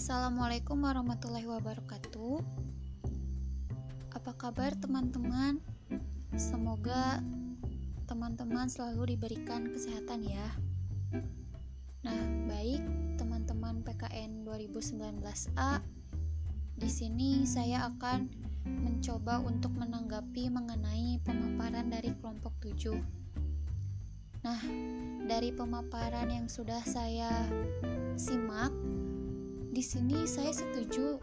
Assalamualaikum warahmatullahi wabarakatuh. Apa kabar teman-teman? Semoga teman-teman selalu diberikan kesehatan ya. Nah, baik teman-teman PKN 2019A. Di sini saya akan mencoba untuk menanggapi mengenai pemaparan dari kelompok 7. Nah, dari pemaparan yang sudah saya simak, di sini saya setuju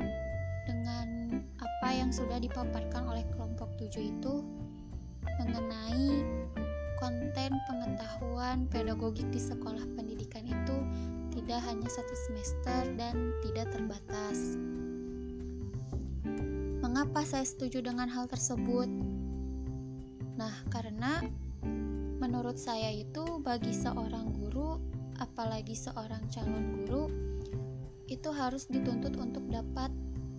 dengan apa yang sudah dipaparkan oleh kelompok 7 itu mengenai konten pengetahuan pedagogik di sekolah pendidikan itu tidak hanya satu semester dan tidak terbatas. Mengapa saya setuju dengan hal tersebut? Nah, karena menurut saya itu bagi seorang guru, apalagi seorang calon guru, harus dituntut untuk dapat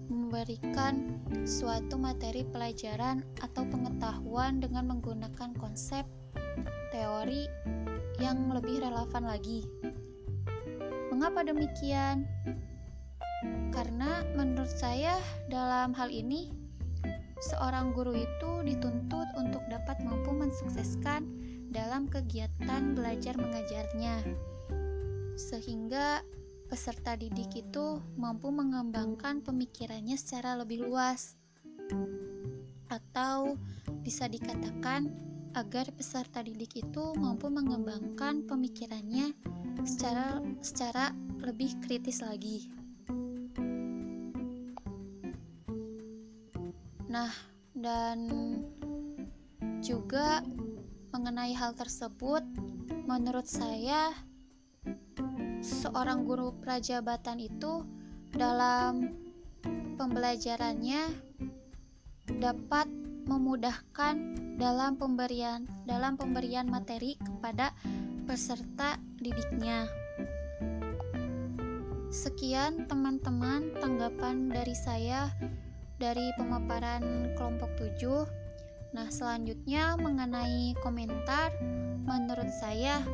memberikan suatu materi pelajaran atau pengetahuan dengan menggunakan konsep teori yang lebih relevan lagi. Mengapa demikian? Karena menurut saya dalam hal ini seorang guru itu dituntut untuk dapat mampu mensukseskan dalam kegiatan belajar mengajarnya. Sehingga peserta didik itu mampu mengembangkan pemikirannya secara lebih luas. Atau bisa dikatakan agar peserta didik itu mampu mengembangkan pemikirannya secara secara lebih kritis lagi. Nah, dan juga mengenai hal tersebut, menurut saya seorang guru prajabatan itu dalam pembelajarannya dapat memudahkan dalam pemberian dalam pemberian materi kepada peserta didiknya. Sekian teman-teman tanggapan dari saya dari pemaparan kelompok 7. Nah, selanjutnya mengenai komentar, menurut saya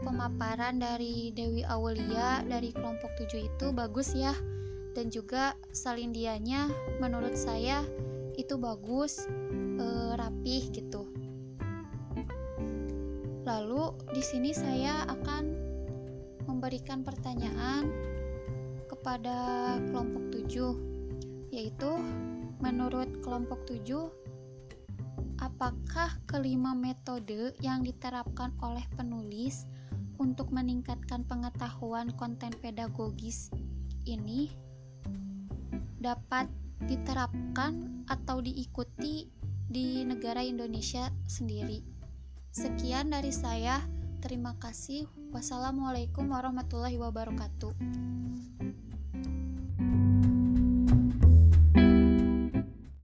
pemaparan dari Dewi Aulia dari kelompok 7 itu bagus ya. Dan juga salindianya menurut saya itu bagus, e, rapih gitu. Lalu di sini saya akan memberikan pertanyaan kepada kelompok 7 yaitu menurut kelompok 7 apakah kelima metode yang diterapkan oleh penulis untuk meningkatkan pengetahuan konten pedagogis ini dapat diterapkan atau diikuti di negara Indonesia sendiri. Sekian dari saya. Terima kasih. Wassalamualaikum warahmatullahi wabarakatuh.